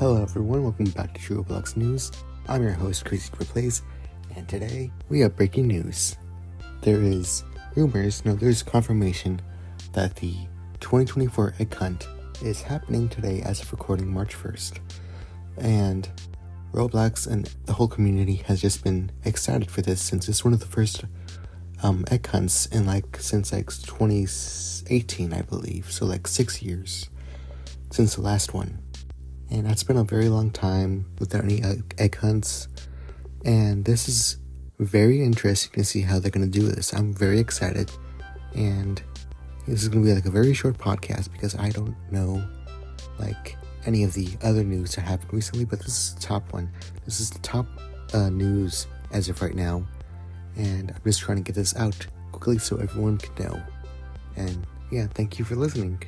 Hello everyone, welcome back to Roblox News. I'm your host, Crazy Replays, and today we have breaking news. There is rumors, no, there's confirmation that the 2024 Egg Hunt is happening today as of recording March 1st. And Roblox and the whole community has just been excited for this since it's one of the first um, egg hunts in like since like 2018, I believe. So like six years since the last one. And that's been a very long time without any egg hunts. And this is very interesting to see how they're going to do this. I'm very excited. And this is going to be like a very short podcast because I don't know like any of the other news that happened recently, but this is the top one. This is the top uh, news as of right now. And I'm just trying to get this out quickly so everyone can know. And yeah, thank you for listening.